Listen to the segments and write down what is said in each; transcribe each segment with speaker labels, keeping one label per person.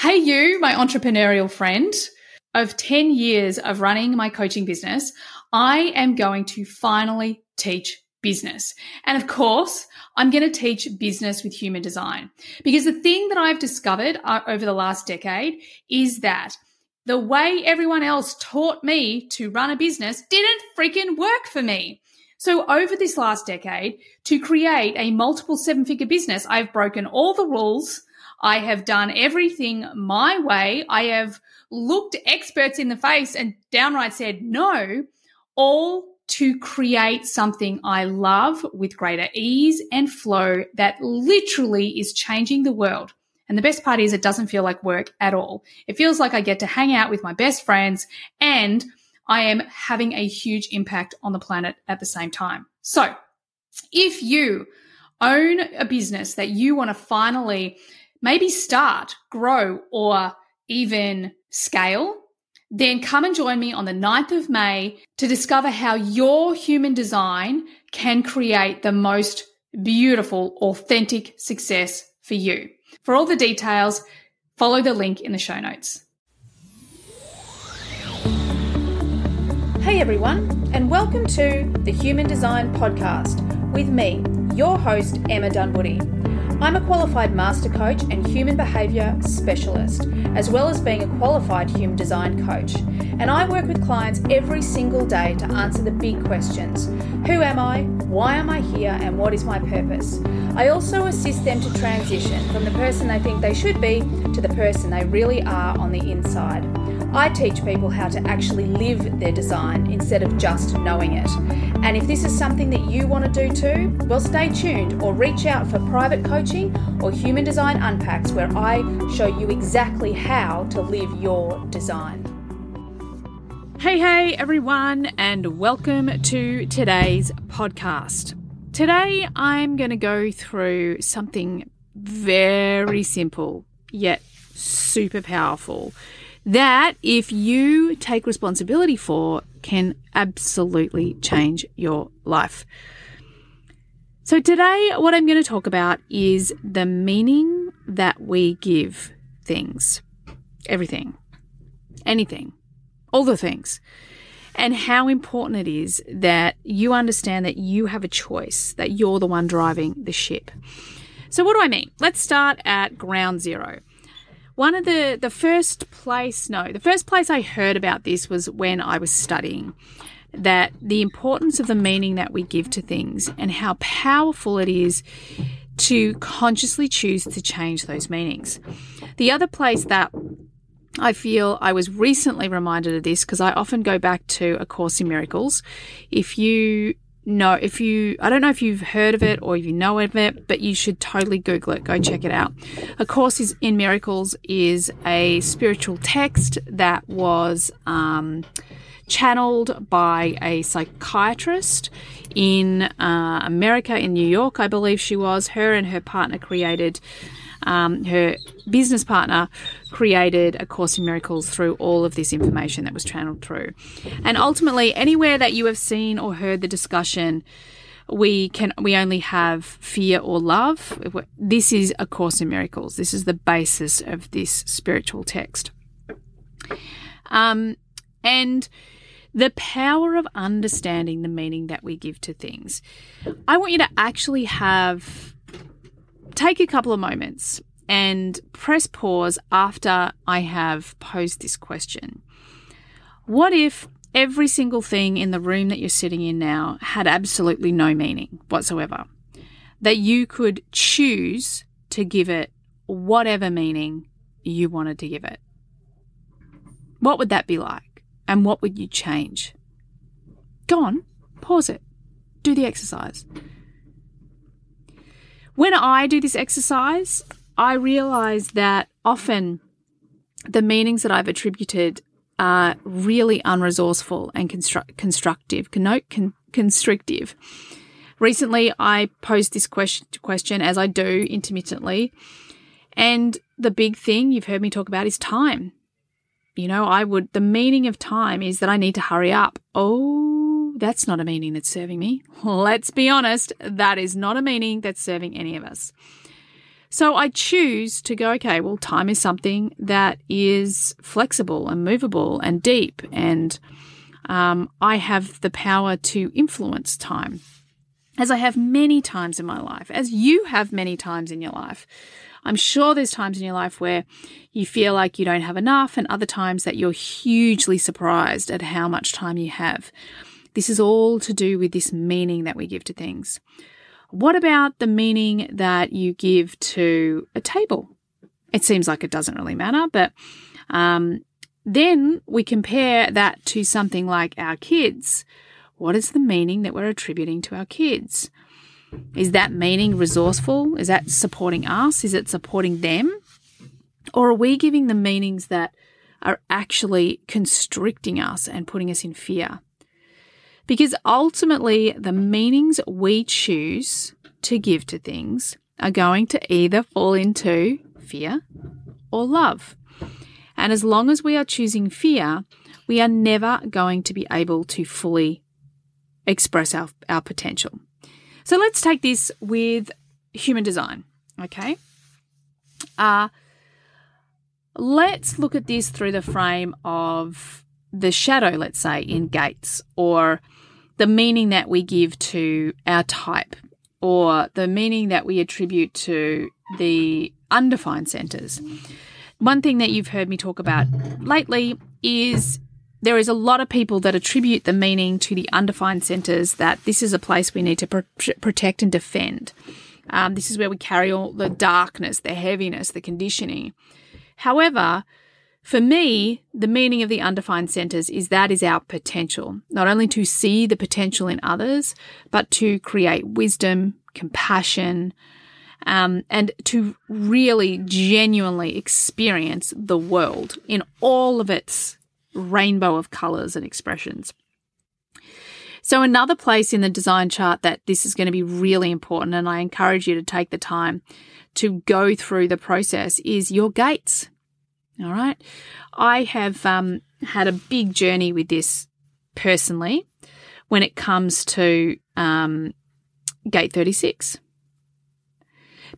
Speaker 1: Hey, you, my entrepreneurial friend. Of 10 years of running my coaching business, I am going to finally teach business. And of course, I'm going to teach business with human design because the thing that I've discovered uh, over the last decade is that the way everyone else taught me to run a business didn't freaking work for me. So over this last decade, to create a multiple seven figure business, I've broken all the rules. I have done everything my way. I have looked experts in the face and downright said no, all to create something I love with greater ease and flow that literally is changing the world. And the best part is it doesn't feel like work at all. It feels like I get to hang out with my best friends and I am having a huge impact on the planet at the same time. So if you own a business that you want to finally maybe start, grow, or even scale, then come and join me on the 9th of May to discover how your human design can create the most beautiful, authentic success for you. For all the details, follow the link in the show notes. Hey everyone, and welcome to the Human Design Podcast with me, your host, Emma Dunwoody. I'm a qualified master coach and human behaviour specialist, as well as being a qualified human design coach. And I work with clients every single day to answer the big questions Who am I? Why am I here? And what is my purpose? I also assist them to transition from the person they think they should be to the person they really are on the inside. I teach people how to actually live their design instead of just knowing it. And if this is something that you want to do too, well, stay tuned or reach out for private coaching or Human Design Unpacks, where I show you exactly how to live your design. Hey, hey, everyone, and welcome to today's podcast. Today, I'm going to go through something very simple yet super powerful that, if you take responsibility for, can absolutely change your life. So, today, what I'm going to talk about is the meaning that we give things, everything, anything, all the things, and how important it is that you understand that you have a choice, that you're the one driving the ship. So, what do I mean? Let's start at ground zero one of the the first place no the first place i heard about this was when i was studying that the importance of the meaning that we give to things and how powerful it is to consciously choose to change those meanings the other place that I feel I was recently reminded of this because I often go back to A Course in Miracles. If you know if you I don't know if you've heard of it or you know of it, but you should totally Google it. Go check it out. A Course is in Miracles is a spiritual text that was um, channeled by a psychiatrist in uh, America, in New York, I believe she was. Her and her partner created um, her business partner created A Course in Miracles through all of this information that was channeled through. And ultimately, anywhere that you have seen or heard the discussion, we can we only have fear or love. This is A Course in Miracles. This is the basis of this spiritual text. Um, and the power of understanding the meaning that we give to things. I want you to actually have take a couple of moments and press pause after I have posed this question. What if every single thing in the room that you're sitting in now had absolutely no meaning whatsoever? That you could choose to give it whatever meaning you wanted to give it. What would that be like? And what would you change? Go on, pause it, do the exercise. When I do this exercise, I realize that often the meanings that I've attributed are really unresourceful and constru- constructive, connote con- constrictive. Recently, I posed this question, question, as I do intermittently, and the big thing you've heard me talk about is time. You know, I would, the meaning of time is that I need to hurry up. Oh, that's not a meaning that's serving me. Let's be honest, that is not a meaning that's serving any of us. So I choose to go, okay, well, time is something that is flexible and movable and deep, and um, I have the power to influence time, as I have many times in my life, as you have many times in your life. I'm sure there's times in your life where you feel like you don't have enough, and other times that you're hugely surprised at how much time you have. This is all to do with this meaning that we give to things. What about the meaning that you give to a table? It seems like it doesn't really matter, but um, then we compare that to something like our kids. What is the meaning that we're attributing to our kids? Is that meaning resourceful? Is that supporting us? Is it supporting them? Or are we giving them meanings that are actually constricting us and putting us in fear? Because ultimately, the meanings we choose to give to things are going to either fall into fear or love. And as long as we are choosing fear, we are never going to be able to fully express our, our potential. So let's take this with human design, okay? Uh, let's look at this through the frame of the shadow, let's say, in gates, or the meaning that we give to our type or the meaning that we attribute to the undefined centers. One thing that you've heard me talk about lately is there is a lot of people that attribute the meaning to the undefined centers that this is a place we need to pr- protect and defend. Um, this is where we carry all the darkness, the heaviness, the conditioning. However, for me, the meaning of the undefined centers is that is our potential, not only to see the potential in others, but to create wisdom, compassion, um, and to really genuinely experience the world in all of its rainbow of colors and expressions. So, another place in the design chart that this is going to be really important, and I encourage you to take the time to go through the process, is your gates. All right. I have um, had a big journey with this personally when it comes to um, Gate 36.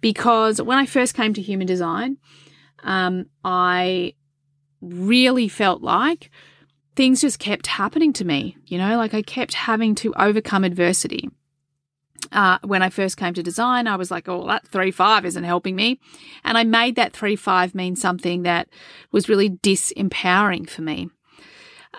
Speaker 1: Because when I first came to human design, um, I really felt like things just kept happening to me. You know, like I kept having to overcome adversity. Uh, when I first came to design, I was like, oh, that 3 5 isn't helping me. And I made that 3 5 mean something that was really disempowering for me.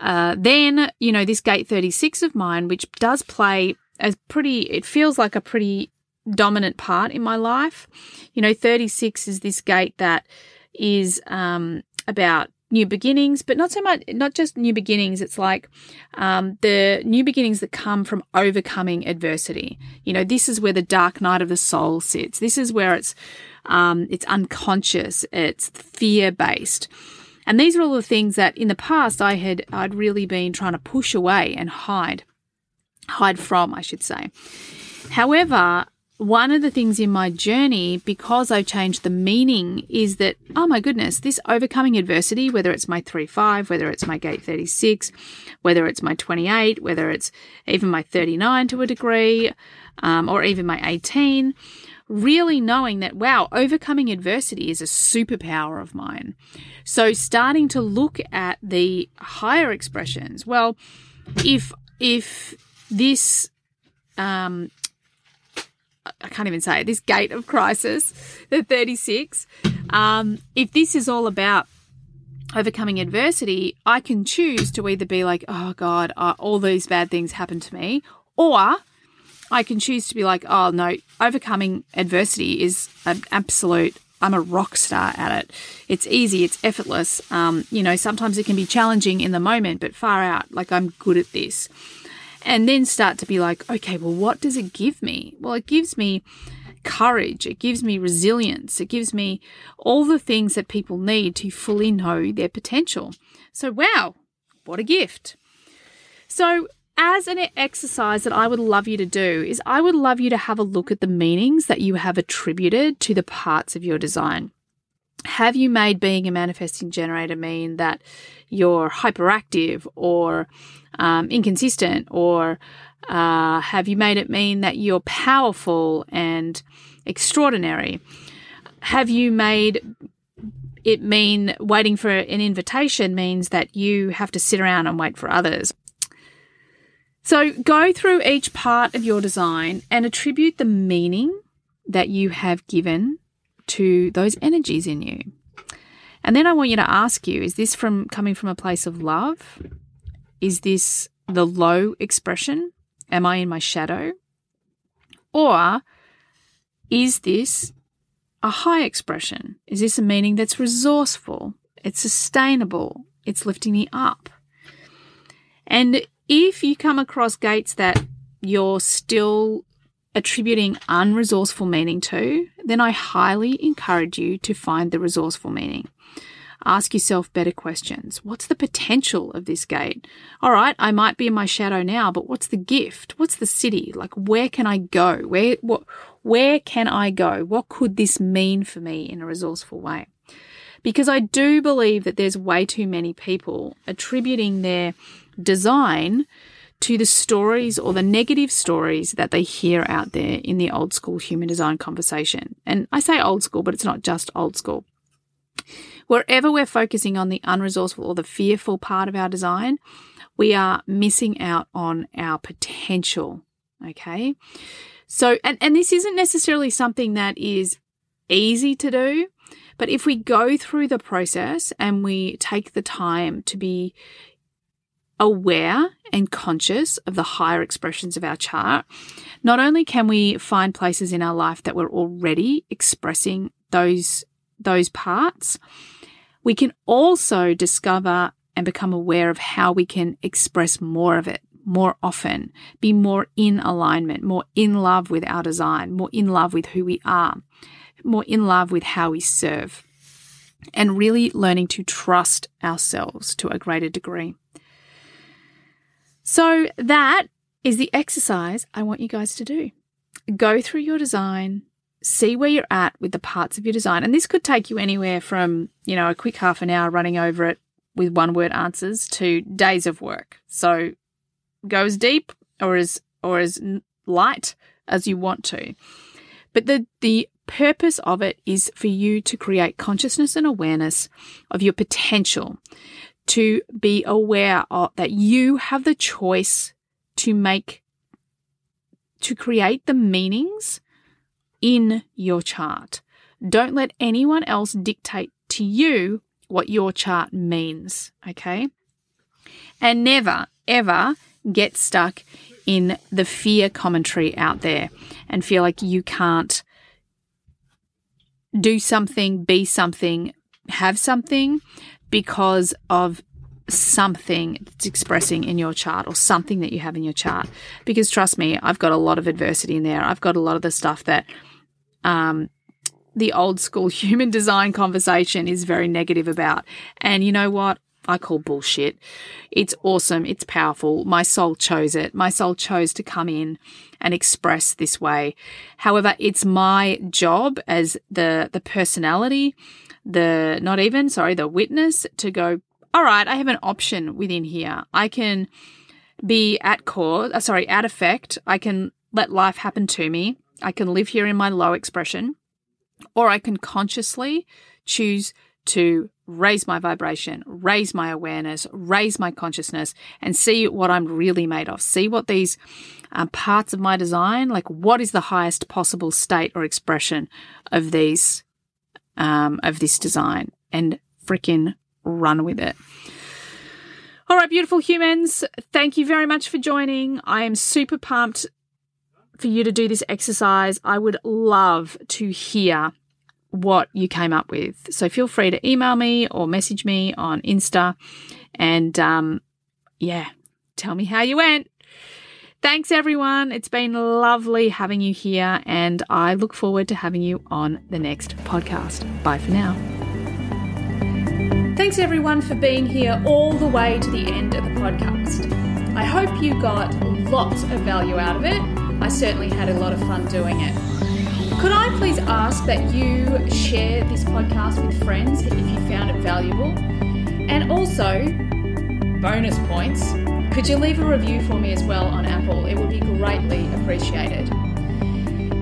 Speaker 1: Uh, then, you know, this gate 36 of mine, which does play a pretty, it feels like a pretty dominant part in my life. You know, 36 is this gate that is um, about new beginnings, but not so much, not just new beginnings. It's like um, the new beginnings that come from overcoming adversity. You know, this is where the dark night of the soul sits. This is where it's um, it's unconscious, it's fear based. And these are all the things that in the past I had I'd really been trying to push away and hide, hide from, I should say. However, one of the things in my journey, because I changed the meaning, is that, oh my goodness, this overcoming adversity, whether it's my 3 5, whether it's my gate 36, whether it's my 28, whether it's even my 39 to a degree, um, or even my 18, really knowing that, wow, overcoming adversity is a superpower of mine. So starting to look at the higher expressions, well, if, if this, um, I can't even say it, this gate of crisis, the 36. Um, if this is all about overcoming adversity, I can choose to either be like, oh God, uh, all these bad things happen to me, or I can choose to be like, oh no, overcoming adversity is an absolute. I'm a rock star at it. It's easy, it's effortless. Um, you know, sometimes it can be challenging in the moment, but far out, like I'm good at this and then start to be like, okay, well, what does it give me? Well, it gives me courage, it gives me resilience, it gives me all the things that people need to fully know their potential. So, wow, what a gift. So, as an exercise that I would love you to do is I would love you to have a look at the meanings that you have attributed to the parts of your design. Have you made being a manifesting generator mean that you're hyperactive or um, inconsistent? Or uh, have you made it mean that you're powerful and extraordinary? have you made it mean waiting for an invitation means that you have to sit around and wait for others? So go through each part of your design and attribute the meaning that you have given to those energies in you. And then I want you to ask you, is this from coming from a place of love? Is this the low expression? Am I in my shadow? Or is this a high expression? Is this a meaning that's resourceful? It's sustainable. It's lifting me up. And if you come across gates that you're still attributing unresourceful meaning to, then I highly encourage you to find the resourceful meaning. Ask yourself better questions. What's the potential of this gate? All right, I might be in my shadow now, but what's the gift? What's the siddhi? Like where can I go? Where what where can I go? What could this mean for me in a resourceful way? Because I do believe that there's way too many people attributing their design to the stories or the negative stories that they hear out there in the old school human design conversation. And I say old school, but it's not just old school. Wherever we're focusing on the unresourceful or the fearful part of our design, we are missing out on our potential. Okay. So, and, and this isn't necessarily something that is easy to do, but if we go through the process and we take the time to be aware and conscious of the higher expressions of our chart, not only can we find places in our life that we're already expressing those, those parts, we can also discover and become aware of how we can express more of it more often, be more in alignment, more in love with our design, more in love with who we are, more in love with how we serve, and really learning to trust ourselves to a greater degree. So that is the exercise I want you guys to do. Go through your design, see where you're at with the parts of your design. And this could take you anywhere from, you know, a quick half an hour running over it with one word answers to days of work. So go as deep or as or as light as you want to. But the the purpose of it is for you to create consciousness and awareness of your potential to be aware of that you have the choice to make, to create the meanings in your chart. Don't let anyone else dictate to you what your chart means. Okay. And never, ever get stuck in the fear commentary out there and feel like you can't do something, be something, have something because of something that's expressing in your chart or something that you have in your chart. Because trust me, I've got a lot of adversity in there. I've got a lot of the stuff that um, the old school human design conversation is very negative about. And you know what? I call bullshit. It's awesome. It's powerful. My soul chose it. My soul chose to come in and express this way. However, it's my job as the, the personality the, not even, sorry, the witness to go, all right, I have an option within here. I can be at core, uh, sorry, at effect. I can let life happen to me. I can live here in my low expression, or I can consciously choose to raise my vibration, raise my awareness, raise my consciousness, and see what I'm really made of. See what these um, parts of my design, like what is the highest possible state or expression of these um, of this design and freaking run with it. All right, beautiful humans, thank you very much for joining. I am super pumped for you to do this exercise. I would love to hear what you came up with. So feel free to email me or message me on Insta and um, yeah, tell me how you went. Thanks, everyone. It's been lovely having you here, and I look forward to having you on the next podcast. Bye for now. Thanks, everyone, for being here all the way to the end of the podcast. I hope you got lots of value out of it. I certainly had a lot of fun doing it. Could I please ask that you share this podcast with friends if you found it valuable? And also, bonus points could you leave a review for me as well on Apple? It would be greatly appreciated.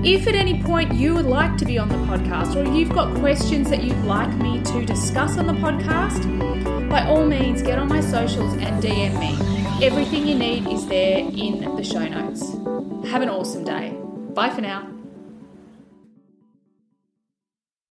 Speaker 1: If at any point you would like to be on the podcast or you've got questions that you'd like me to discuss on the podcast, by all means get on my socials and DM me. Everything you need is there in the show notes. Have an awesome day. Bye for now.